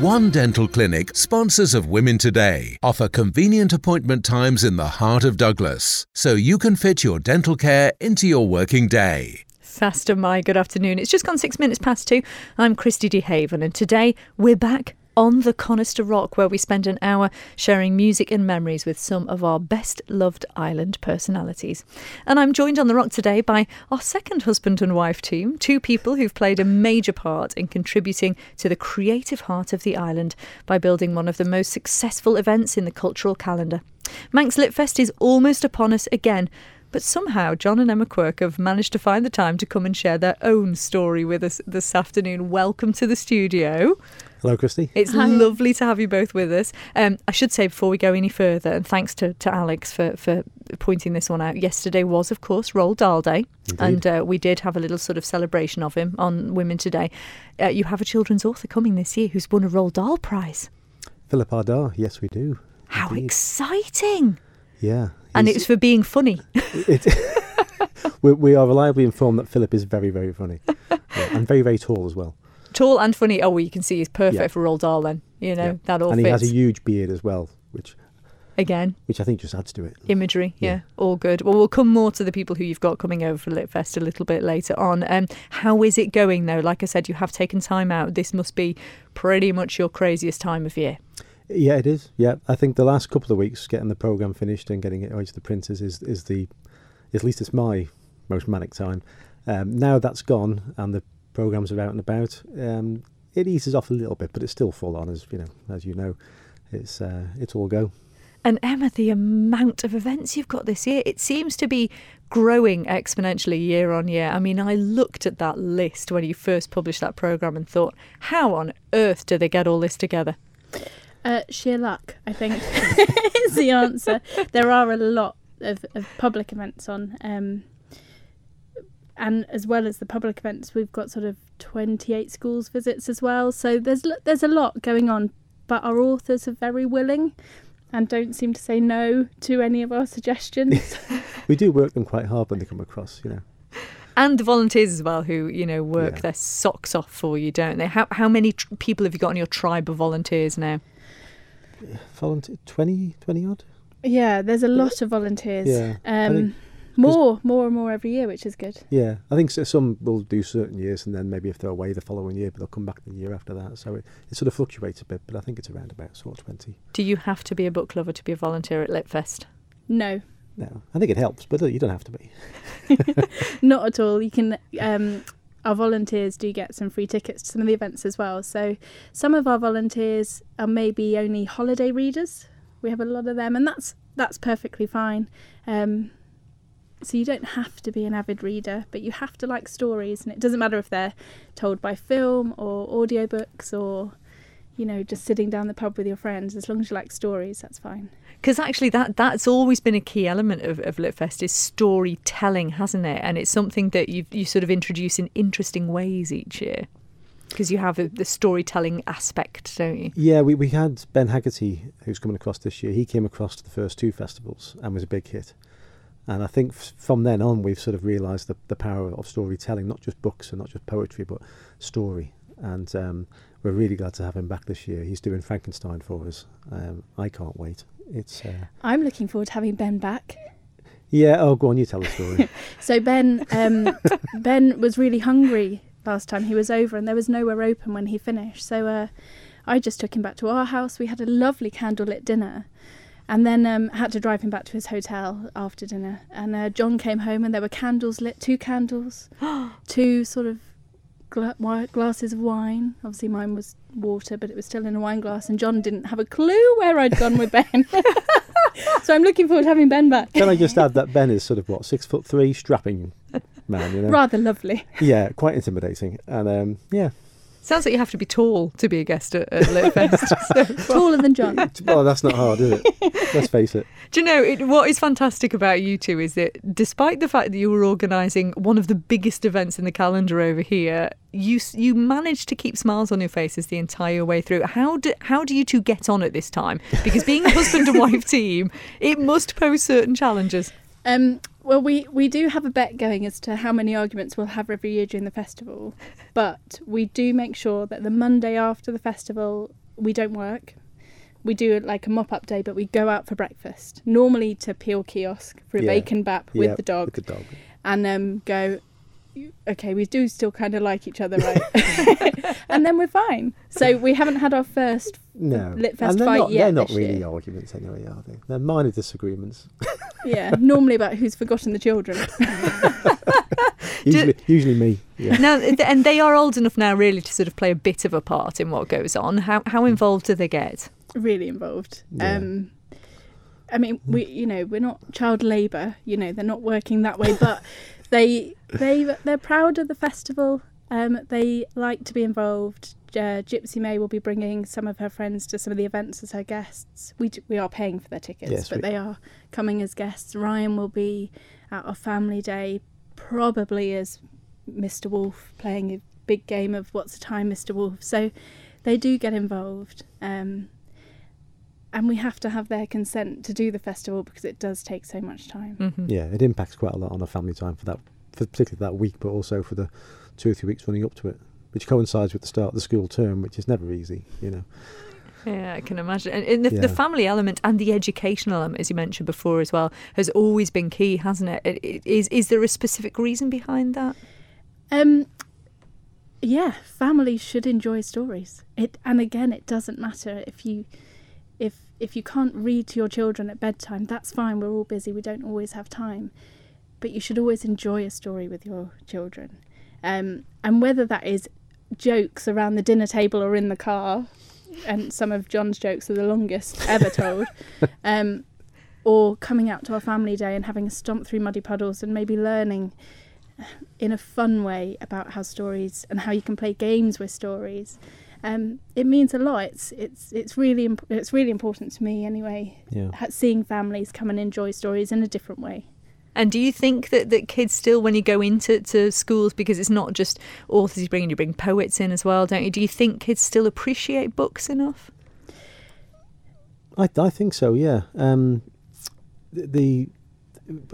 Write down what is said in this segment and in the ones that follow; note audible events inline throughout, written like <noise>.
One Dental Clinic, sponsors of Women Today, offer convenient appointment times in the heart of Douglas, so you can fit your dental care into your working day. Faster, my good afternoon. It's just gone six minutes past two. I'm Christy DeHaven, and today we're back on the Conister Rock, where we spend an hour sharing music and memories with some of our best loved island personalities. And I'm joined on the rock today by our second husband and wife team, two people who've played a major part in contributing to the creative heart of the island by building one of the most successful events in the cultural calendar. Manx Litfest is almost upon us again. But somehow, John and Emma Quirk have managed to find the time to come and share their own story with us this afternoon. Welcome to the studio. Hello, Christy. It's Hi. lovely to have you both with us. Um, I should say before we go any further, and thanks to, to Alex for, for pointing this one out. Yesterday was, of course, Roald Dahl Day, and uh, we did have a little sort of celebration of him on Women Today. Uh, you have a children's author coming this year who's won a Roald Dahl Prize. Philip Ardagh. Yes, we do. How Indeed. exciting! Yeah. And it's for being funny. it, <laughs> we, we are reliably informed that Philip is very, very funny. <laughs> Yeah, and very, very tall as well. Tall and funny. Oh, well, you can see he's perfect Yeah. for Roald Dahl then. You know, Yeah. that all and he fits. has a huge beard as well, which Again, which I think just adds to it. imagery. Yeah. Yeah. all good. Well, we'll come more to the people who you've got coming over for Litfest a little bit later on. Um, how is it going though? Like I said, you have taken time out. This must be pretty much your craziest time of year. Yeah, it is. Yeah, I think the last couple of weeks getting the program finished and getting it away to the printers is is the at least it's my most manic time. Um, now that's gone and the programs are out and about. Um, it eases off a little bit, but it's still full on, as you know. As you know, it's uh, it's all go. And Emma, the amount of events you've got this year, it seems to be growing exponentially year on year. I mean, I looked at that list when you first published that program and thought, how on earth do they get all this together? Uh, sheer luck, I think, <laughs> is the answer. There are a lot of, of public events on, um, and as well as the public events, we've got sort of twenty-eight schools visits as well. So there's there's a lot going on, but our authors are very willing, and don't seem to say no to any of our suggestions. <laughs> We do work them quite hard when they come across, you know. And the volunteers as well, who you know work Yeah. their socks off for you, don't they? How how many tr- people have you got on your tribe of volunteers now? Volunteer, 20, 20 odd. yeah, there's a lot of volunteers. Yeah, Um, think- more, more and more every year, which is good. Yeah, I think so, some will do certain years and then maybe if they're away the following year, but they'll come back the year after that. So it, it sort of fluctuates a bit, but I think it's around about sort of 20. Do you have to be a book lover to be a volunteer at Litfest? No, No, I think it helps, but you don't have to be. <laughs> Not at all. You can. Um, our volunteers do get some free tickets to some of the events as well. So some of our volunteers are maybe only holiday readers. We have a lot of them, and that's that's perfectly fine. Um, so you don't have to be an avid reader, but you have to like stories, and it doesn't matter if they're told by film or audiobooks or you know just sitting down the pub with your friends. As long as you like stories, that's fine. Because actually, that that's always been a key element of, of Litfest is storytelling, hasn't it? And it's something that you you sort of introduce in interesting ways each year. Because you have a, the storytelling aspect, don't you? Yeah, we, we had Ben Haggarty, who's coming across this year. He came across to the first two festivals and was a big hit. And I think f- from then on, we've sort of realised the, the power of storytelling, not just books and not just poetry, but story. And um, we're really glad to have him back this year. He's doing Frankenstein for us. Um, I can't wait. It's uh, I'm looking forward to having Ben back. yeah. Oh, go on, you tell the story. <laughs> So Ben, um, <laughs> Ben was really hungry last time he was over, and there was nowhere open when he finished. So uh, I just took him back to our house. We had a lovely candlelit dinner, and then um, had to drive him back to his hotel after dinner. And uh, John came home, and there were candles lit, two candles, <gasps> two sort of gla- glasses of wine. Obviously, mine was water, but it was still in a wine glass. And John didn't have a clue where I'd gone with Ben. <laughs> so I'm looking forward to having Ben back. Can I just add that Ben is sort of what six foot three, strapping man. You know, Rather lovely. yeah, quite intimidating. And um, yeah, Sounds like you have to be tall to be a guest at, at Litfest. <laughs> So- Taller than John. well, that's not hard, is it? Let's face it. <laughs> Do you know it, what is fantastic about you two is that despite the fact that you were organising one of the biggest events in the calendar over here, you s- you managed to keep smiles on your faces the entire way through. How do how do you two get on at this time? Because being a husband and wife team, it must pose certain challenges. Um, well, we, we do have a bet going as to how many arguments we'll have every year during the festival, but we do make sure that the Monday after the festival we don't work. We do like a mop up day, but we go out for breakfast. Normally to Peel Kiosk for a Yeah. bacon bap with Yeah, the dog, With the dog. and um, go. Okay, we do still kind of like each other, right? <laughs> <laughs> and then we're fine. So we haven't had our first No. Litfest and they're fight not, yet They're not this really year. arguments anyway, are they? They're minor disagreements. <laughs> yeah, normally about who's forgotten the children. usually, usually me. Yeah. now, and they are old enough now, really, to sort of play a bit of a part in what goes on. How how involved do they get? really involved. Yeah. Um, I mean, we you know we're not child labour. You know they're not working that way, but they they they're proud of the festival. Um, they like to be involved. Uh, Gypsy May will be bringing some of her friends to some of the events as her guests. We d- we are paying for their tickets, Yes, but we- they are coming as guests. Ryan will be at our family day, probably as Mr. Wolf, playing a big game of What's the Time, Mr. Wolf. So they do get involved. Um, and we have to have their consent to do the festival because it does take so much time. Mhm. Yeah, it impacts quite a lot on our family time for that, for particularly that week, but also for the two or three weeks running up to it, which coincides with the start of the school term, which is never easy, you know. Yeah, I can imagine. And, and the, the family element and the educational element, as you mentioned before as well, has always been key, hasn't it? It- it- Is is there a specific reason behind that? Um, yeah, families should enjoy stories. It and again, it doesn't matter if you if if you can't read to your children at bedtime. That's fine. We're all busy. We don't always have time, but you should always enjoy a story with your children. Um, and whether that is jokes around the dinner table or in the car, and some of John's jokes are the longest ever told. <laughs> um, or coming out to our family day and having a stomp through muddy puddles and maybe learning in a fun way about how stories and how you can play games with stories. Um, it means a lot. It's it's it's really imp- it's really important to me anyway. Yeah. Seeing families come and enjoy stories in a different way. And do you think that, that kids still, when you go into to schools, because it's not just authors you bring in, you bring poets in as well, don't you? Do you think kids still appreciate books enough? I, I think so, yeah. Um, the, the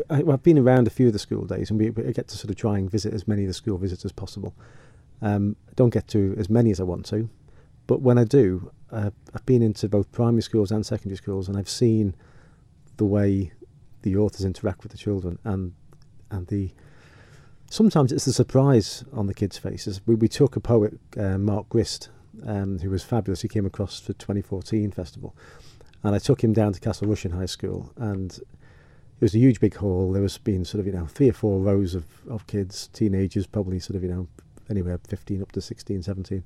I, I've been around a few of the school days, and we, we get to sort of try and visit as many of the school visits as possible. Um, I don't get to as many as I want to, but when I do, uh, I've been into both primary schools and secondary schools, and I've seen the way the authors interact with the children, and and the sometimes it's the surprise on the kids' faces. We, we took a poet, uh, Mark Grist, um, who was fabulous. He came across for 2014 festival, and I took him down to Castle Rushen High School, and it was a huge big hall. There was been sort of you know three or four rows of, of kids, teenagers, probably sort of you know anywhere 15 up to 16, 17.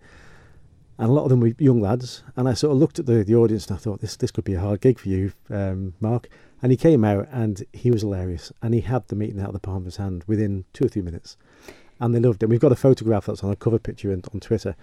And a lot of them were young lads. And I sort of looked at the, the audience and I thought, this this could be a hard gig for you, um, Mark. And he came out and he was hilarious. And he had the meeting out of the palm of his hand within two or three minutes. And they loved it. We've got a photograph that's on a cover picture on Twitter.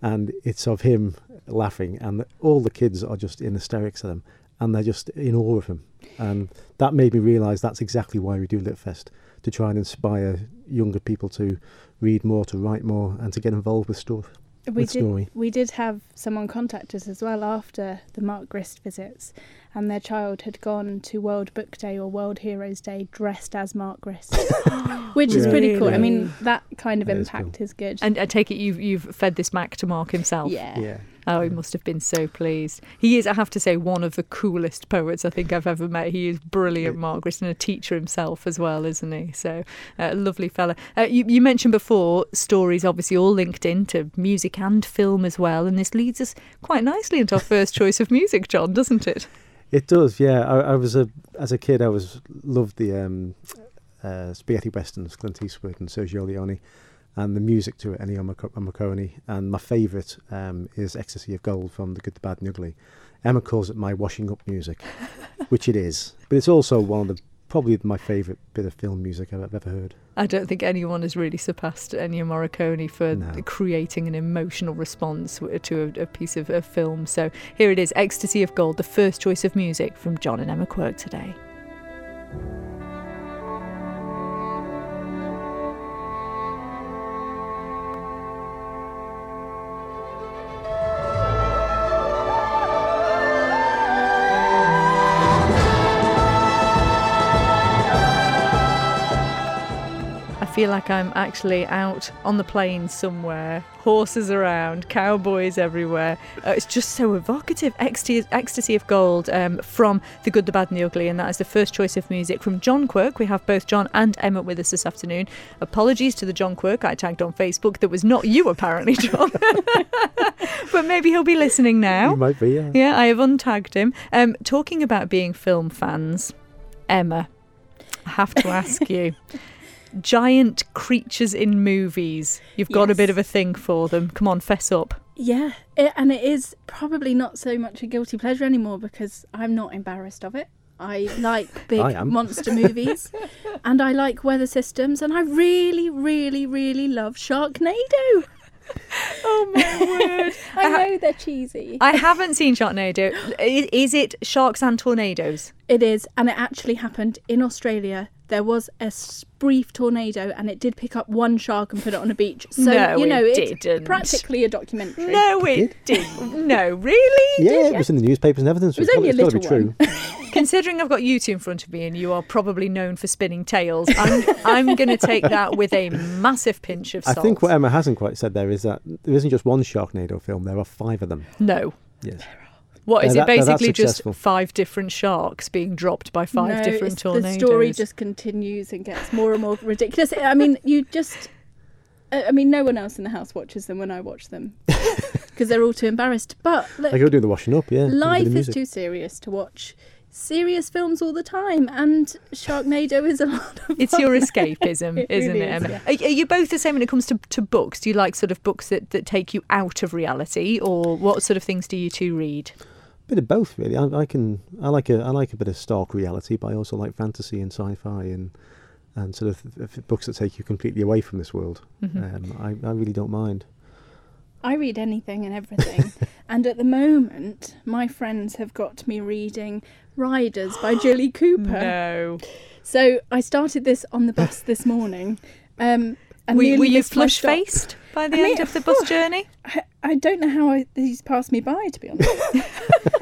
And it's of him laughing. And all the kids are just in hysterics at him. And they're just in awe of him. And that made me realise that's exactly why we do Litfest to try and inspire younger people to read more, to write more, and to get involved with stuff. We with did story. we did have someone contact us as well after the Mark Grist visits, and their child had gone to World Book Day or World Heroes Day dressed as Mark Grist, <laughs> which is pretty cool. I mean, that kind of That is impact cool. is good. And I take it you've, you've fed this Mac to Mark himself. yeah. Yeah. Oh, he must have been so pleased. He is, I have to say, one of the coolest poets I think I've ever met. He is brilliant, Mark Grist, and a teacher himself as well, isn't he? So, uh, lovely fella. Uh, you, you mentioned before stories, obviously, all linked into music and film as well, and this leads us quite nicely into our first choice of music, John, doesn't it? It does, yeah. I, I was a as a kid, I was loved the um, uh, spaghetti westerns, Clint Eastwood and Sergio Leone, and the music to it, Ennio Morricone. And my favourite um, is "Ecstasy of Gold" from The Good, the Bad, and the Ugly. Emma calls it my washing up music, <laughs> which it is, but it's also one of the probably my favourite bit of film music I've ever heard. I don't think anyone has really surpassed Ennio Morricone for No. creating an emotional response to a, a piece of a film. So here it is Ecstasy of Gold, the first choice of music from John and Emma Quirk today. Feel like I'm actually out on the plains somewhere, horses around, cowboys everywhere. Uh, it's just so evocative. Ecstasy, Ecstasy of Gold um, from The Good, the Bad, and the Ugly, and that is the first choice of music from John Quirk. We have both John and Emma with us this afternoon. Apologies to the John Quirk I tagged on Facebook. That was not you, apparently, <laughs> John. <laughs> but maybe he'll be listening now. You might be, yeah. Yeah, I have untagged him. Um, talking about being film fans, Emma, I have to ask you. <laughs> Giant creatures in movies. You've got a bit of a thing for them. Come on, fess up. Yeah, it, and it is probably not so much a guilty pleasure anymore because I'm not embarrassed of it. I like <laughs> big I monster movies <laughs> and I like weather systems and I really, really, really love Sharknado. <laughs> Oh my word. I know they're cheesy. I haven't seen Sharknado. I- Is it sharks and tornadoes? It is, and it actually happened in Australia. There was a brief tornado, and it did pick up one shark and put it on a beach. So No, you know, it it's didn't. practically a documentary. No, it didn't. No, really? Yeah, it was in the newspapers and everything. So It was it's only a got, it's got to little be true. <laughs> Considering I've got you two in front of me and you are probably known for spinning tales, I'm, <laughs> I'm going to take that with a massive pinch of salt. I think what Emma hasn't quite said there is that there isn't just one Sharknado film, there are five of them. No. Yes. What is They're it that- they're basically just five different sharks being dropped by five no, different it's- tornadoes? The story just continues and gets more and more ridiculous. I mean, you just. I I mean, no one else in the house watches them when I watch them <laughs> because they're all too embarrassed. But look, They go do the washing up, yeah. with a bit of life is too serious to watch serious films all the time, and Sharknado is a lot of It's fun. your <laughs> escapism, It isn't really it, is, Emma? yeah. Are, are you both the same when it comes to, to books? Do you like sort of books that, that take you out of reality, or what sort of things do you two read? Bit of both, really. I, I can, I like a, I like a bit of stark reality, but I also like fantasy and sci-fi and and sort of books that take you completely away from this world. Mm-hmm. Um, I, I really don't mind. I read anything and everything. <laughs> and at the moment, my friends have got me reading Riders by Jilly Cooper. No. So I started this on the bus this morning. Um, and were, were you flush faced by the I mean, end of the bus <laughs> journey? I, I don't know how I, he's passed me by, to be honest. <laughs>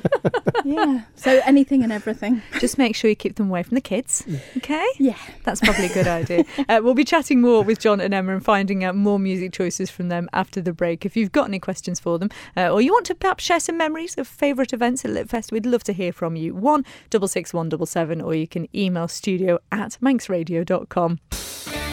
yeah. So anything and everything. Just make sure you keep them away from the kids. Okay? Yeah. That's probably a good idea. Uh, we'll be chatting more with John and Emma and finding out more music choices from them after the break. If you've got any questions for them, uh, or you want to perhaps share some memories of favourite events at Litfest, we'd love to hear from you. One double six one double seven, or you can email studio at manxradio.com.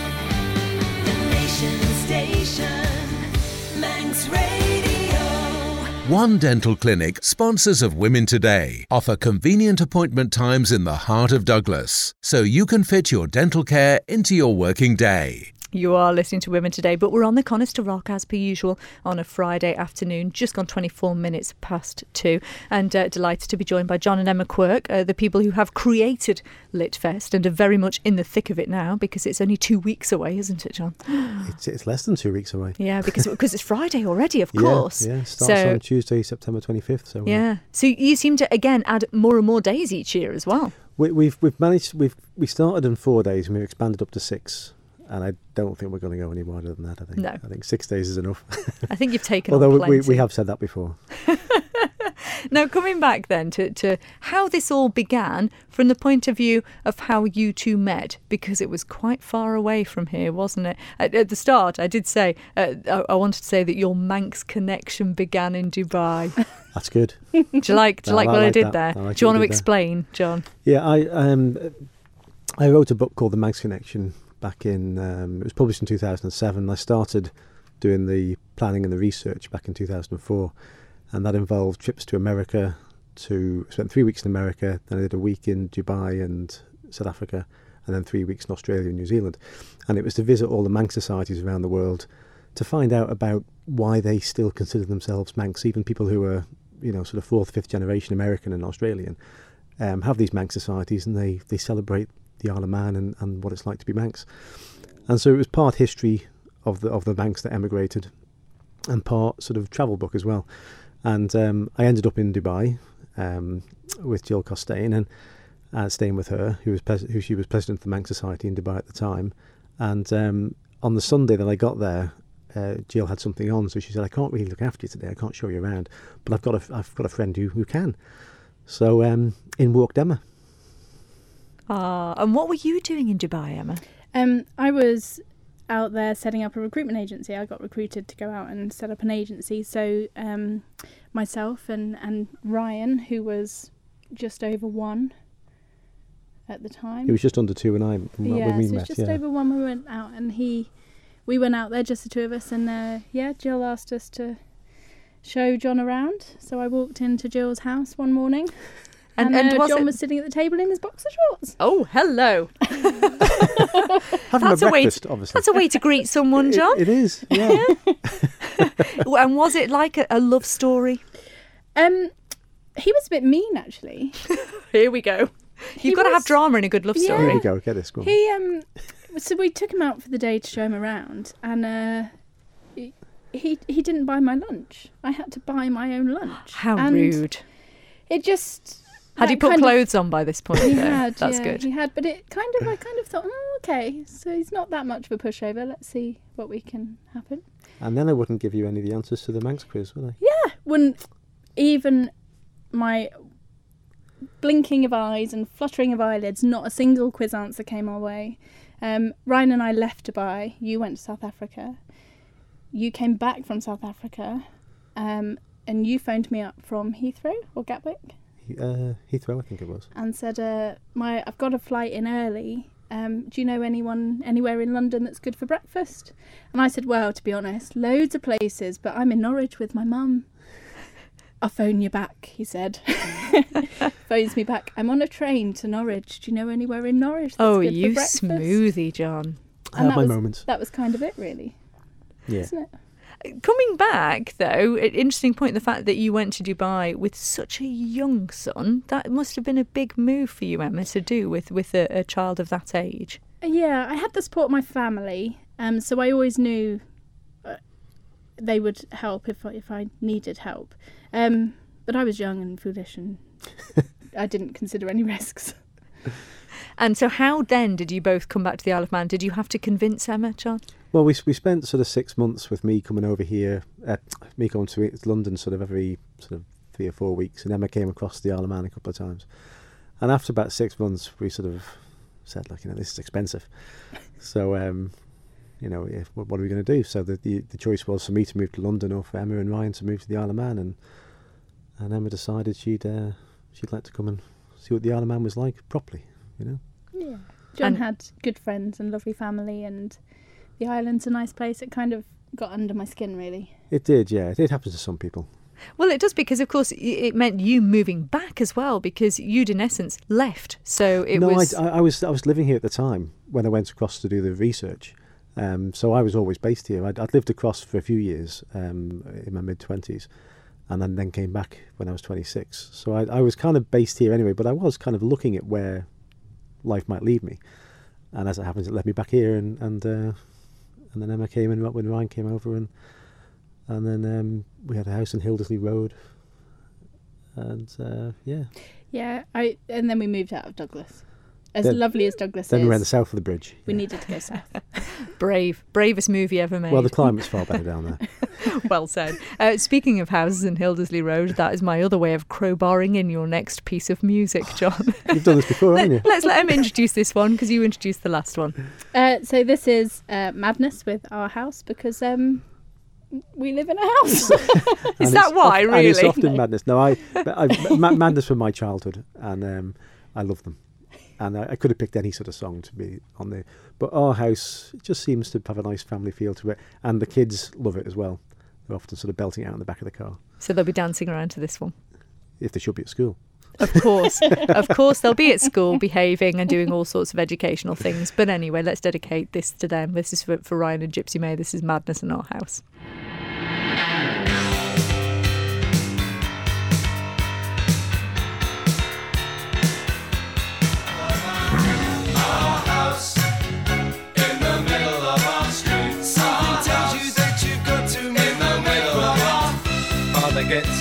One Dental Clinic, sponsors of Women Today, offer convenient appointment times in the heart of Douglas, so you can fit your dental care into your working day. You are listening to Women Today, but we're on the Conister Rock as per usual on a Friday afternoon, just gone 24 minutes past two. And uh, delighted to be joined by John and Emma Quirk, uh, the people who have created Litfest and are very much in the thick of it now because it's only two weeks away, isn't it, John? <gasps> It's, it's less than two weeks away. Yeah, because <laughs> because it's Friday already, of course. Yeah, starts so on Tuesday, September 25th. So uh, yeah, so you seem to again add more and more days each year as well. we, we've we've managed we've we started in four days and we've expanded up to six. And I don't think we're going to go any wider than that. I think. No. I think six days is enough. I think you've taken <laughs> Although we, we, we have said that before. <laughs> Now, coming back then to, to how this all began from the point of view of how you two met, because it was quite far away from here, wasn't it? At, at the start, I did say, uh, I, I wanted to say that your Manx connection began in Dubai. <laughs> That's good. Do you like, do you No, like I what I like did that. there? I like do you want to did there. explain, John? Yeah, I um, I wrote a book called The Manx Connection back in. Um, it was published in 2007. I started doing the planning and the research back in 2004, and that involved trips to America. To spent three weeks in America, then I did a week in Dubai and South Africa, and then three weeks in Australia and New Zealand. And it was to visit all the Manx societies around the world to find out about why they still consider themselves Manx, even people who are, you know, sort of fourth, fifth generation American and Australian um, have these Manx societies and they, they celebrate the Isle of Man and, and what it's like to be Manx. And so it was part history of the of the Manx that emigrated and part sort of travel book as well. And um, I ended up in Dubai um, with Jill Costain and uh, staying with her, who was pres- who she was president of the Manx Society in Dubai at the time. And um, on the Sunday that I got there, uh, Jill had something on, so she said, "I can't really look after you today. I can't show you around, but I've got a I've got a friend who who can." So um, in walked Emma. Ah, and what were you doing in Dubai, Emma? Um, I was out there setting up a recruitment agency. I got recruited to go out and set up an agency. So um, myself and, and Ryan, who was just over one at the time. He was just under two when I when yeah, we so met. it's just yeah. over one we went out and he we went out there just the two of us and uh, yeah Jill asked us to show John around so I walked into Jill's house one morning <laughs> And- and, and uh, was John it- was sitting at the table in his boxer shorts Oh, hello. Having That's a a way breakfast, obviously. That's a way to greet someone, It- John. it is. Yeah. <laughs> and was it like a, a love story? um he was a bit mean actually <laughs> Here we go. You've got to have drama in a good love Yeah. Here story. we go. Get this. Go on. he um so we took him out for the day to show him around and uh he he, he didn't buy my lunch I had to buy my own lunch How and rude. it just Had he put kind of- clothes on by this point? He though? had, That's yeah, good. He had, but it kind of, I kind of thought, oh, okay, so he's not that much of a pushover. Let's see what we can happen. And then I wouldn't give you any of the answers to the Manx quiz, would I? Yeah, when even my blinking of eyes and fluttering of eyelids, not a single quiz answer came our way. Um, Ryan and I left Dubai. You went to South Africa. You came back from South Africa, um, and you phoned me up from Heathrow or Gatwick. He- Uh, Heathrow, I think it was. and said, uh, "My, I've got a flight in early. Um, do you know anyone anywhere in London that's good for breakfast?" And I said, "Well, to be honest, loads of places, but I'm in Norwich with my mum." I'll phone you back, he said. <laughs> Phones me back. I'm on a train to Norwich. Do you know anywhere in Norwich that's Oh, good for you breakfast? smoothie, John. I And have that my was- moments. That was kind of it, really, Yeah. isn't it? Coming back, though, an interesting point the fact that you went to Dubai with such a young son. That must have been a big move for you, Emma, to do with, with a, a child of that age. Yeah, I had the support of my family, um, so I always knew uh, they would help if I, if I needed help. Um, but I was young and foolish, and <laughs> I didn't consider any risks. And so, how then did you both come back to the Isle of Man? Did you have to convince Emma, John? Well, we we spent sort of six months with me coming over here, uh, me going to London sort of every sort of three or four weeks, and Emma came across the Isle of Man a couple of times. And after about six months, we sort of said, "Look, you know, this is expensive." so, um, you know, if, what, what are we going to do? So the, the the choice was for me to move to London or for Emma and Ryan to move to the Isle of Man, and and Emma decided she'd uh, she'd like to come and see what the Isle of Man was like properly, you know. Yeah. John And- had good friends and lovely family, and the island's a nice place. It kind of got under my skin, really. It did, yeah. It happens to some people. Well, it does because, of course, it meant you moving back as well because you'd, in essence, left. So it no, was. I, I, I was I was living here at the time when I went across to do the research. Um, so I was always based here. I'd, I'd lived across for a few years um, in my mid twenties, and then, then came back when I was twenty six. So I, I was kind of based here anyway. But I was kind of looking at where life might lead me, and as it happens, it led me back here. And and uh, and then Emma came in when Ryan came over, and and then um, we had a house in Hildesley Road. And uh, yeah, Yeah, I and then we moved out of Douglas. As Then- lovely as Douglas then is, we went south of the bridge. we yeah. needed to go south. <laughs> brave. Bravest movie ever made. Well, the climate's far better down there. <laughs> <laughs> well said. Uh, speaking of houses in Hildesley Road, that is my other way of crowbarring in your next piece of music, John. <laughs> You've done this before, haven't you? Let's let him introduce this one because you introduced the last one. Uh, so this is uh, madness with our house because um, we live in a house. <laughs> Is that it's why, oft- And it's really? often madness. No, I, I ma- madness from my childhood, and um, I love them. And I, I could have picked any sort of song to be on there, but our house just seems to have a nice family feel to it, and the kids love it as well. They're often sort of belting out in the back of the car So they'll be dancing around to this one. if they should be at school. Of course. <laughs> of course, they'll be at school behaving and doing all sorts of educational things. But anyway, let's dedicate this to them. This is for, for Ryan and Gypsy May. This is Madness in Our House.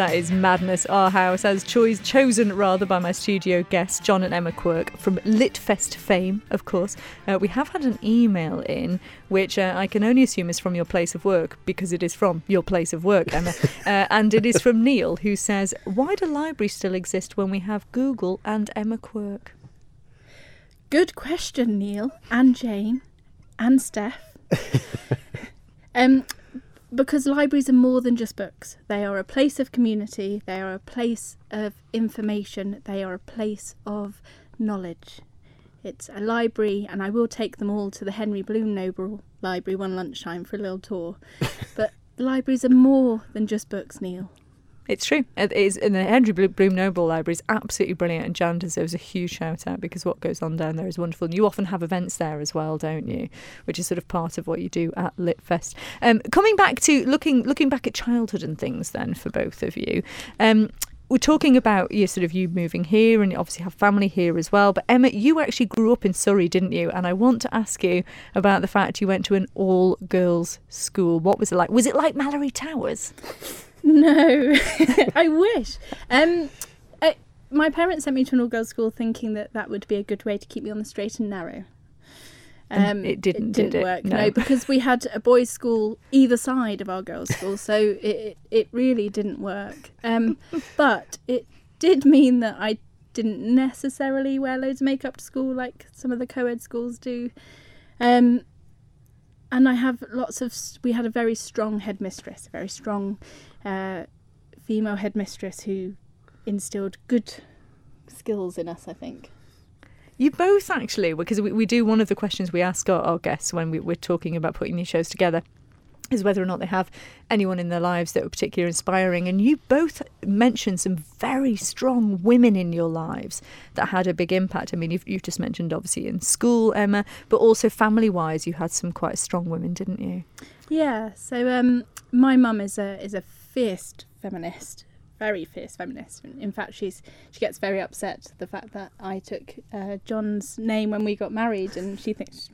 That is Madness Our House, as choice, chosen rather by my studio guests, John and Emma Quirk from Litfest fame, of course. Uh, we have had an email in, which uh, I can only assume is from your place of work, because it is from your place of work, Emma. <laughs> uh, and it is from Neil, who says, Why do libraries still exist when we have Google and Emma Quirk? Good question, Neil and Jane and Steph. <laughs> um, because libraries are more than just books. They are a place of community. They are a place of information. They are a place of knowledge. It's a library, and I will take them all to the Henry Bloom Noble Library one lunchtime for a little tour. <laughs> but libraries are more than just books, Neil. It's true. It is, and the Henry Blo- Bloom Noble Library is absolutely brilliant, and Jan deserves a huge shout out because what goes on down there is wonderful. And you often have events there as well, don't you? Which is sort of part of what you do at Litfest. Um, coming back to looking looking back at childhood and things, then for both of you. Um, we're talking about you sort of you moving here and you obviously have family here as well. But Emma, you actually grew up in Surrey, didn't you? And I want to ask you about the fact you went to an all girls school. What was it like? Was it like Malory Towers? <laughs> No, <laughs> I wish. Um, I, my parents sent me to an all-girls school thinking that that would be a good way to keep me on the straight and narrow. Um, And it didn't, did it? work. No. because we had a boys' school either side of our girls' school, so it it, it really didn't work. Um, <laughs> but it did mean that I didn't necessarily wear loads of makeup to school like some of the co-ed schools do. Um, and I have lots of. We had a very strong headmistress, a very strong uh, female headmistress who instilled good skills in us. I think. You both actually, because we, we do one of the questions we ask our, our guests when we, we're talking about putting these shows together is whether or not they have anyone in their lives that were particularly inspiring. And you both mentioned some very strong women in your lives that had a big impact. I mean, you've, you've just mentioned obviously in school, Emma, but also family wise, you had some quite strong women, didn't you? Yeah. So um, my mum is a is a fierce feminist, very fierce feminist. In fact, she's she gets very upset the fact that I took uh, John's name when we got married, and she thinks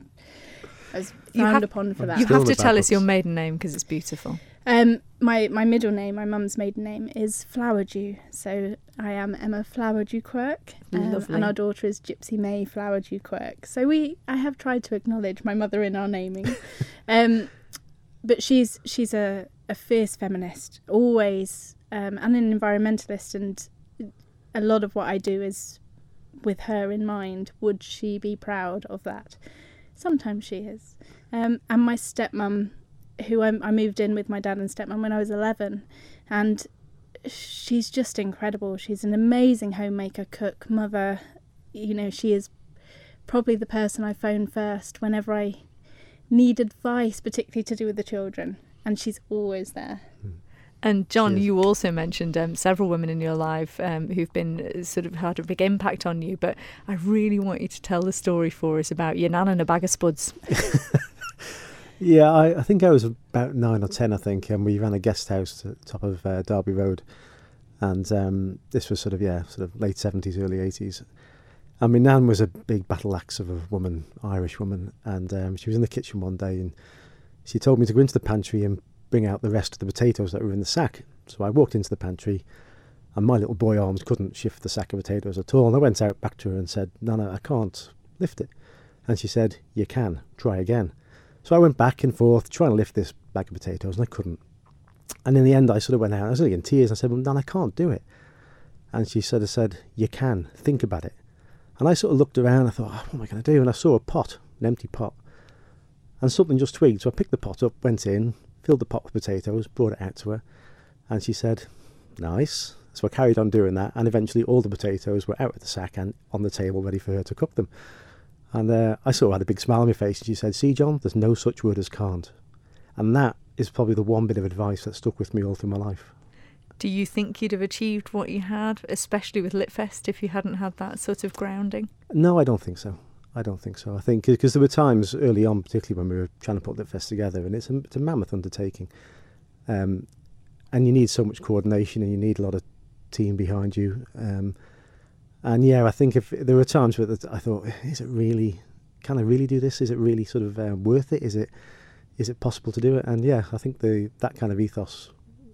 I was You frowned have- upon for that. You have to tell bad us your maiden name because it's beautiful. Um, my my middle name, my mum's maiden name, is Flowerdew. So I am Emma Flowerdew Quirk, um, and our daughter is Gypsy May Flowerdew Quirk. So we, I have tried to acknowledge my mother in our naming, <laughs> um, but she's she's a, a fierce feminist, always, um, and an environmentalist, and a lot of what I do is with her in mind. Would she be proud of that? Sometimes she is. Um, and my stepmom who I, I moved in with my dad and stepmom when I was 11, and she's just incredible. She's an amazing homemaker, cook, mother. You know, she is probably the person I phone first whenever I need advice, particularly to do with the children, and she's always there. And John, you also mentioned um, several women in your life um, who've been uh, sort of had a big impact on you. But I really want you to tell the story for us about your nan and a bag of spuds. <laughs> <laughs> Yeah, I, I think I was about nine or ten, I think, and we ran a guest house at the top of uh, Derby Road, and um, this was sort of yeah, sort of late seventies, early eighties. And my nan was a big battle axe of a woman, Irish woman, and um, she was in the kitchen one day, and she told me to go into the pantry and bring out the rest of the potatoes that were in the sack. So I walked into the pantry, and my little boy arms couldn't shift the sack of potatoes at all. And I went out back to her and said, "Nana, I can't lift it," and she said, "You can. Try again." So I went back and forth trying to lift this bag of potatoes and I couldn't. And in the end, I sort of went out. I was really in tears. I said, "Well, Nan, I can't do it." And she sort of said, "You can. Think about it." And I sort of looked around. I thought, oh, "What am I going to do?" And I saw a pot, an empty pot, and something just twigged. So I picked the pot up, went in, filled the pot with potatoes, brought it out to her, and she said, "Nice." So I carried on doing that, and eventually all the potatoes were out of the sack and on the table, ready for her to cook them. And uh, I sort of had a big smile on my face, and she said, "See, John, there's no such word as can't." And that is probably the one bit of advice that stuck with me all through my life. Do you think you'd have achieved what you had, especially with Litfest, if you hadn't had that sort of grounding? No, I don't think so. I don't think so. I think because there were times early on, particularly when we were trying to put the fest together, and it's a, it's a mammoth undertaking, um, and you need so much coordination, and you need a lot of team behind you. Um, and yeah, I think if there were times where I thought, is it really? Can I really do this? Is it really sort of uh, worth it? Is it? Is it possible to do it? And yeah, I think the that kind of ethos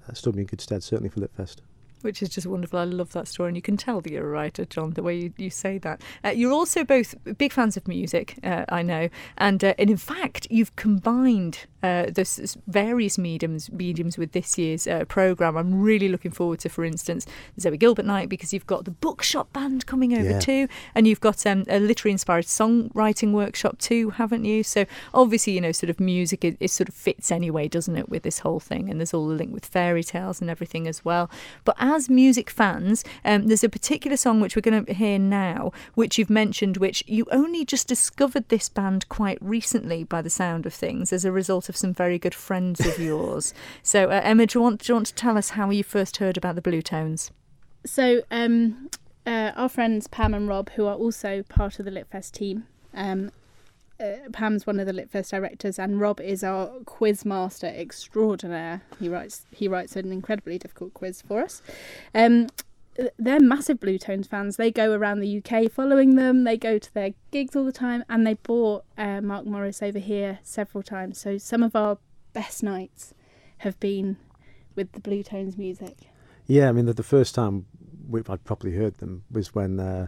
uh, stood me in good stead, certainly for Litfest. Which is just wonderful. I love that story, and you can tell that you're a writer, John, the way you, you say that. Uh, you're also both big fans of music, uh, I know, and uh, and in fact, you've combined uh, this this various mediums mediums with this year's uh, program. I'm really looking forward to, for instance, Zoe Gilbert night because you've got the bookshop band coming over Yeah. too, and you've got um, a literary inspired songwriting workshop too, haven't you? So obviously, you know, sort of music it, it sort of fits anyway, doesn't it, with this whole thing? And there's all the link with fairy tales and everything as well. But as music fans, um, there's a particular song which we're going to hear now, which you've mentioned, which you only just discovered this band quite recently, by the sound of things, as a result of some very good friends of <laughs> yours. So, uh, Emma, do you want do you want to tell us how you first heard about the Bluetones? So, um, uh, our friends Pam and Rob, who are also part of the Litfest team, um, uh, Pam's one of the Litfest directors, and Rob is our quiz master extraordinaire. He writes he writes an incredibly difficult quiz for us. Um, they're massive Bluetones fans. They go around the UK following them. They go to their gigs all the time, and they brought uh, Mark Morris over here several times. So some of our best nights have been with the Bluetones music. Yeah, I mean, the, the first time I'd properly heard them was when uh,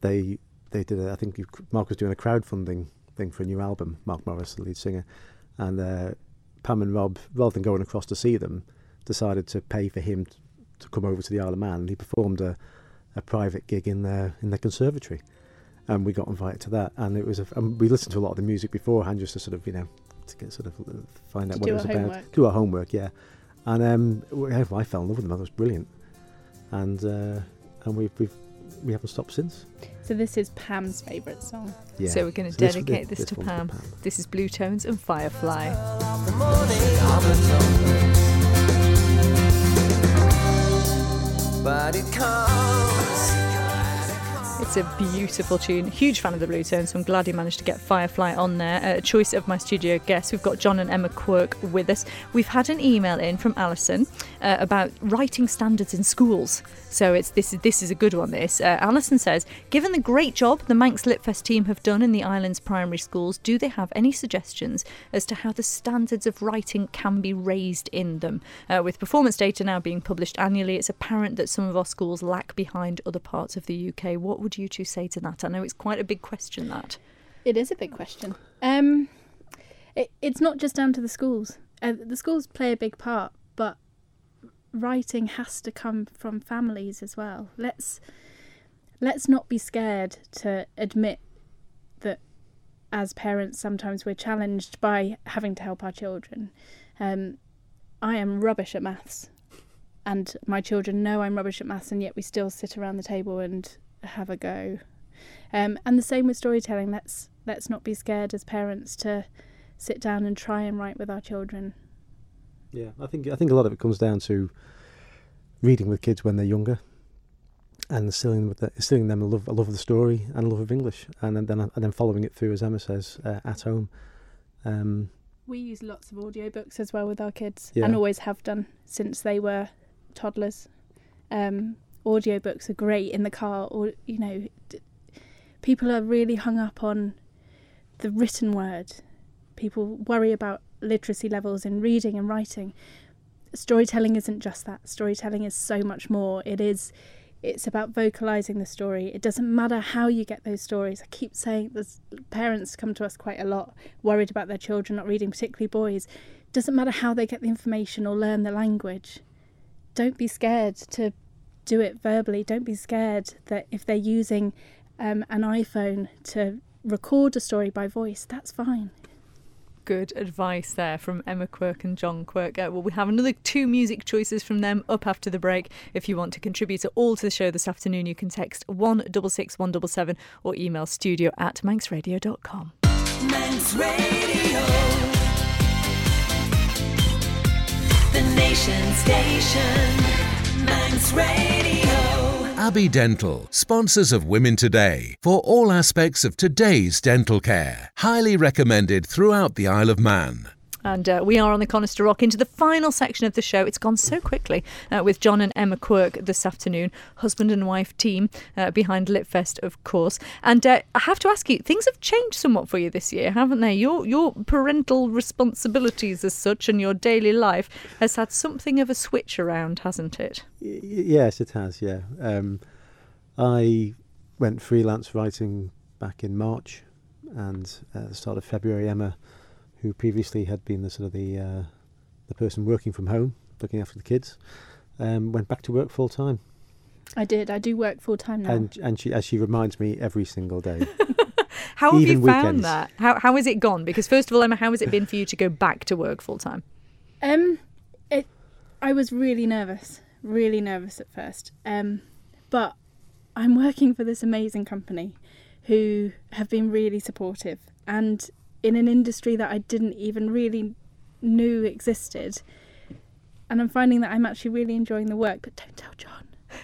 they they did. A, I think Mark was doing a crowdfunding thing for a new album. Mark Morris, the lead singer, and uh, Pam and Rob, rather than going across to see them, decided to pay for him t- to come over to the Isle of Man. And he performed a, a private gig in their in their conservatory, and we got invited to that. And it was a, and we listened to a lot of the music beforehand just to sort of you know to get sort of uh, find out what it was about, homework. do our homework, yeah. And um, I fell in love with them. That was brilliant, and uh, and we've we've we haven't stopped since. So this is Pam's favourite song. Yeah. So we're going to So this- dedicate this- this, to this one's Pam. for Pam. This is Bluetones and Firefly. It's a beautiful tune. Huge fan of the Bluetones, so I'm glad you managed to get Firefly on there. Uh, A choice of my studio guests. We've got John and Emma Quirk with us. We've had an email in from Alison uh, about writing standards in schools. So it's this. Is this is a good one. This uh, Alison says, given the great job the Manx Litfest team have done in the island's primary schools, do they have any suggestions as to how the standards of writing can be raised in them? Uh, with performance data now being published annually, it's apparent that some of our schools lag behind other parts of the UK. What would you two say to that? I know it's quite a big question. That It is a big question. Um, it, it's not just down to the schools. Uh, the schools play a big part, but writing has to come from families as well. Let's let's not be scared to admit that as parents sometimes we're challenged by having to help our children. Um, I am rubbish at maths, and my children know I'm rubbish at maths, and yet we still sit around the table and have a go. Um, and the same with storytelling. Let's let's not be scared as parents to sit down and try and write with our children. Yeah, I think I think a lot of it comes down to reading with kids when they're younger, and instilling with the, instilling them a love a love of the story and a love of English, and then and then following it through, as Emma says, uh, at home. Um, We use lots of audiobooks as well with our kids, Yeah. and always have done since they were toddlers. Um, audiobooks are great in the car, or you know, d- people are really hung up on the written word. People worry about literacy levels in reading and writing. Storytelling isn't just that. Storytelling is so much more. It is. It's about vocalizing the story. It doesn't matter how you get those stories. I keep saying there's parents come to us quite a lot worried about their children not reading, particularly boys. it Doesn't matter how they get the information or learn the language. Don't be scared to do it verbally. Don't be scared that if they're using um, an iPhone to record a story by voice, that's fine. good advice there from Emma Quirk and John Quirk. Uh, well, we have another two music choices from them up after the break. If you want to contribute at all to the show this afternoon, you can text one double six one double seven or email studio at manxradio.com. Manx Radio. The nation station. Manx Radio. Abbey Dental, sponsors of Women Today, for all aspects of today's dental care. Highly recommended throughout the Isle of Man. And uh, we are on the Conister Rock into the final section of the show. It's gone so quickly uh, with John and Emma Quirk this afternoon, husband and wife team uh, behind Litfest, of course. And uh, I have to ask you, things have changed somewhat for you this year, haven't they? Your your parental responsibilities as such and your daily life has had something of a switch around, hasn't it? Y- yes, it has. Yeah, um, I went freelance writing back in March, and uh, the start of February, Emma, who previously had been the sort of the uh, the person working from home, looking after the kids, um, went back to work full time. I did. I do work full time now. And and she as she reminds me every single day. <laughs> How have you found weekends. that? How how has it gone? Because first of all, Emma, how has it been for you to go back to work full time? Um, it, I was really nervous, really nervous at first. Um, but I'm working for this amazing company, who have been really supportive, and in an industry that I didn't even really knew existed. And I'm finding that I'm actually really enjoying the work. But don't tell John. <laughs>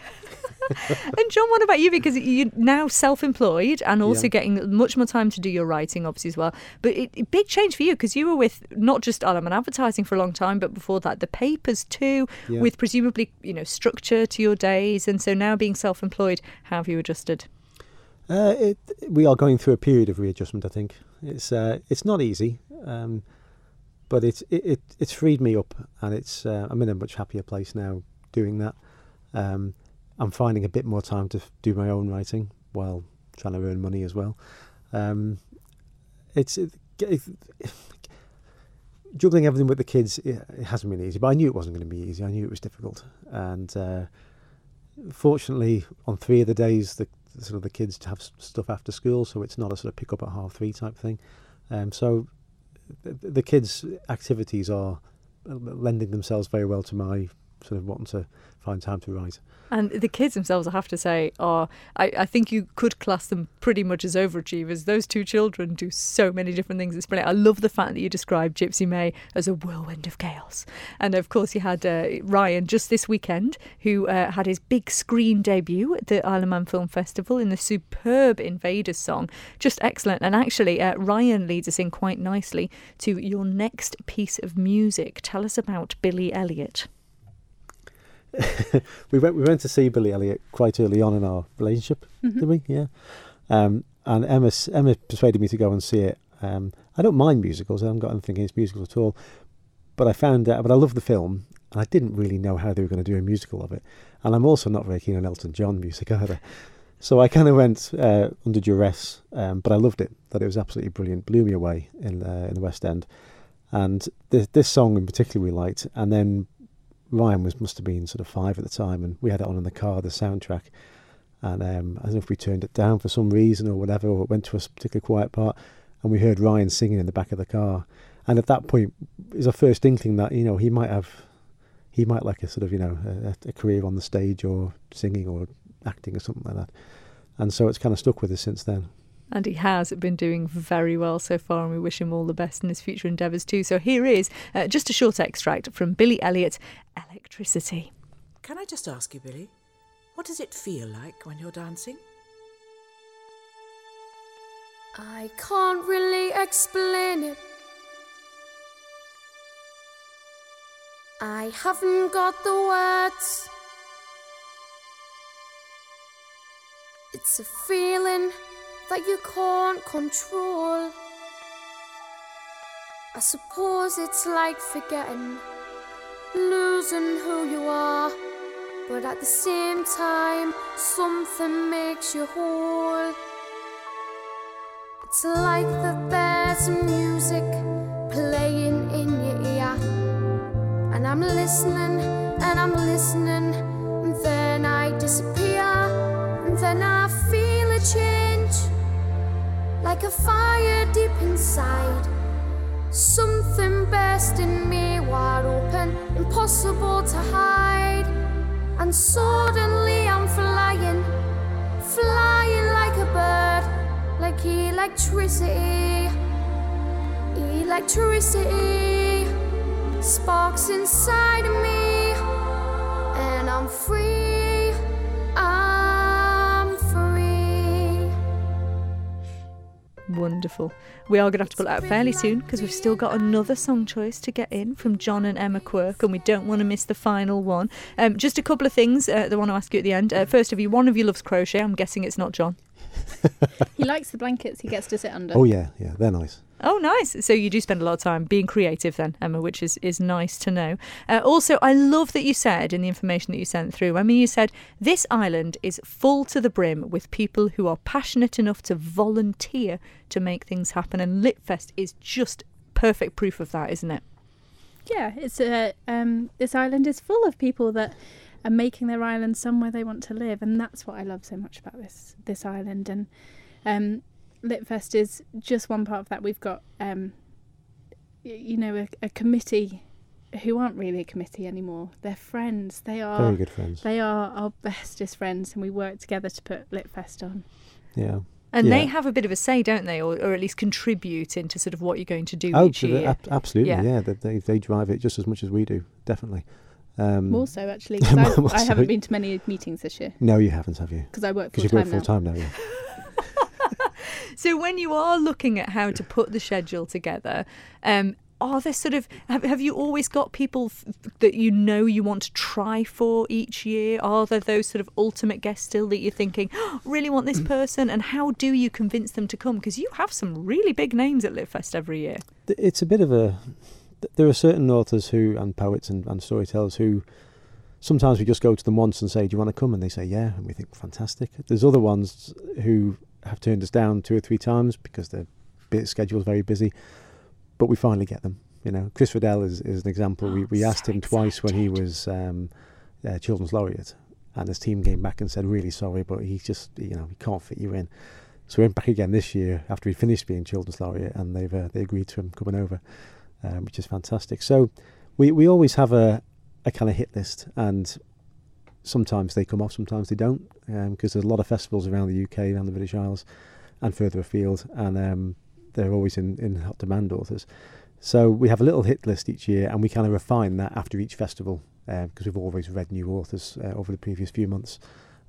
And John, what about you? Because you're now self-employed and also Yeah. getting much more time to do your writing, obviously as well. But it, it- big change for you because you were with not just Element Advertising for a long time, but before that the papers too, Yeah. with presumably you know structure to your days. And so now being self-employed, how have you adjusted? Uh, it, we are going through a period of readjustment. I think it's uh, it's not easy, um, but it's it, it it's freed me up, and it's uh, I'm in a much happier place now doing that. Um, I'm finding a bit more time to do my own writing while trying to earn money as well. Um, it's it, <sighs> juggling everything with the kids. It hasn't been easy, but I knew it wasn't going to be easy. I knew it was difficult, and uh, fortunately, on three of the days, the sort of the kids to have stuff after school, so it's not a sort of pick up at half three type thing. Um, so the, the kids' activities are lending themselves very well to my sort of wanting to find time to write. And the kids themselves, I have to say, are I, I think you could class them pretty much as overachievers. Those two children do so many different things. It's brilliant. I love the fact that you described Gypsy May as a whirlwind of chaos. And of course, you had uh, Ryan just this weekend, who uh, had his big screen debut at the Isle of Man Film Festival in the superb Invaders song. Just excellent. And actually, uh, Ryan leads us in quite nicely to your next piece of music. Tell us about Billy Elliot. <laughs> we went we went to see Billy Elliot quite early on in our relationship, did we? Yeah. Um, and Emma Emma persuaded me to go and see it. Um, I don't mind musicals. I haven't got anything against musicals at all. But I found out. But I love the film, and I didn't really know how they were going to do a musical of it. And I'm also not very keen on Elton John music <laughs> either. So I kind of went uh, under duress, um, but I loved it. That it was absolutely brilliant. Blew me away in uh, in the West End. And this song in particular we liked. And then Ryan was must have been sort of five at the time, and we had it on in the car, the soundtrack. And um, I don't know if we turned it down for some reason or whatever, or it went to a particular quiet part, and we heard Ryan singing in the back of the car. And at that point, was our first inkling that you know he might have, he might like a sort of you know a, a career on the stage or singing or acting or something like that. And so it's kind of stuck with us since then. And he has been doing very well so far, and we wish him all the best in his future endeavours too. So here is uh, just a short extract from Billy Elliot, Electricity. Can I just ask you, Billy, what does it feel like when you're dancing? I can't really explain it. I haven't got the words. It's a feeling that you can't control. I suppose it's like forgetting, losing who you are. But at the same time, something makes you whole. It's like that there's music playing in your ear. And I'm listening, and I'm listening, and then I disappear. And then I feel a change, like a fire deep inside. Something burst in me wide open, impossible to hide. And suddenly I'm flying, flying like a bird, like electricity. Electricity sparks inside of me, and I'm free. Wonderful. We are going to have to pull it out fairly soon because we've still got another song choice to get in from John and Emma Quirk, and we don't want to miss the final one. Um, just a couple of things uh, that I want to ask you at the end. Uh, first of you, one of you loves crochet. I'm guessing it's not John. <laughs> He likes the blankets he gets to sit under. Oh yeah, yeah, they're nice. Oh, nice. So you do spend a lot of time being creative then, Emma, which is, is nice to know. Uh, also, I love that you said in the information that you sent through, I mean, you said this island is full to the brim with people who are passionate enough to volunteer to make things happen. And Litfest is just perfect proof of that, isn't it? Yeah, it's a um, this island is full of people that are making their island somewhere they want to live, and that's what I love so much about this this island. And um, Litfest is just one part of that. We've got um, you know a, a committee who aren't really a committee anymore. They're friends. They are Very good friends. They are our bestest friends, and we work together to put Litfest on. Yeah. And they have a bit of a say, don't they? Or, or at least contribute into sort of what you're going to do Oh, each but year. ab- absolutely. Yeah. Yeah, They, they they drive it just as much as we do. Definitely. Um, More so, actually. <laughs> I, More I haven't been to many meetings this year No, you haven't, have you? because I work full Because you work time full now. time now. Yeah. <laughs> So when you are looking at how to put the schedule together, um, are there sort of have, have you always got people f- that you know you want to try for each year? Are there those sort of ultimate guests still that you're thinking "Oh, really want this person? And how do you convince them to come? Because you have some really big names at Litfest every year. It's a bit of a. th- There are certain authors who and poets and, and storytellers who sometimes we just go to them once and say, "Do you want to come?" and they say, "Yeah," and we think, "Fantastic." There's other ones who have turned us down two or three times because their schedule is very busy, but we finally get them. You know, Chris Riddell is, is an example. we Oh, we asked so him twice when he was um, uh, children's laureate, and his team came back and said, "Really sorry, but he just you know he can't fit you in." So we went back again this year after he finished being children's laureate, and they've uh, they agreed to him coming over, um, which is fantastic. So we we always have a a kind of hit list, and sometimes they come off, sometimes they don't, because there's a lot of festivals around the UK, around the British Isles, and further afield, and um, they're always in in hot demand authors. So we have a little hit list each year, and we kind of refine that after each festival because we've always read new authors uh, over the previous few months,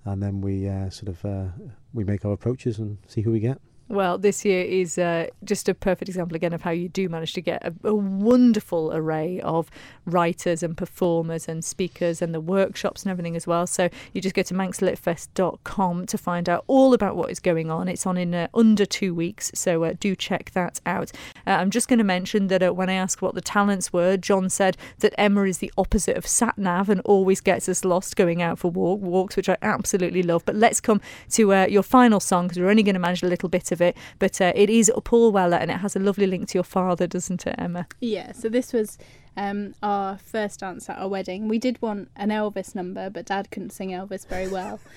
and then we uh, sort of uh, we make our approaches and see who we get. Well, this year is uh, just a perfect example again of how you do manage to get a, a wonderful array of writers and performers and speakers and the workshops and everything as well. So you just go to manxlitfest.com to find out all about what is going on. It's on in uh, under two weeks, so uh, do check that out. Uh, I'm just going to mention that uh, when I asked what the talents were, John said that Emma is the opposite of sat nav and always gets us lost going out for walk, walks, which I absolutely love. But let's come to uh, your final song because we're only going to manage a little bit of it. But uh, it is Paul Weller and it has a lovely link to your father, doesn't it, Emma? Yeah, so this was um, our first dance at our wedding. We did want an Elvis number, but Dad couldn't sing Elvis very well. <laughs>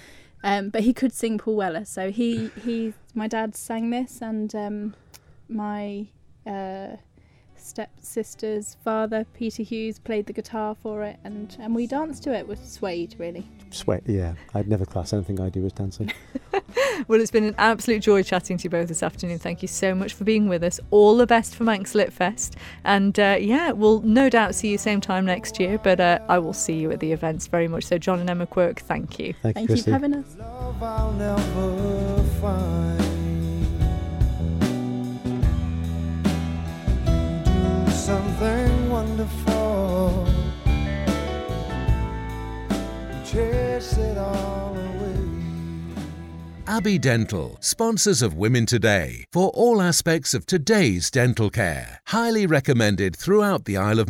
Um, but he could sing Paul Weller, so he he my dad sang this, and um, my uh, stepsister's father Peter Hughes played the guitar for it, and and we danced to it with Suede really. Sweat, yeah. I'd never class anything I do as dancing. <laughs> <laughs> Well, it's been an absolute joy chatting to you both this afternoon. Thank you so much for being with us. All the best for Manx Lit Fest. And uh, yeah, we'll no doubt see you same time next year, but uh, I will see you at the events very much. So, John and Emma Quirk, thank you. Thank, Thank you, you for having us. Something wonderful. Chase it all away. Abbey Dental, sponsors of Women Today, for all aspects of today's dental care. Highly recommended throughout the Isle of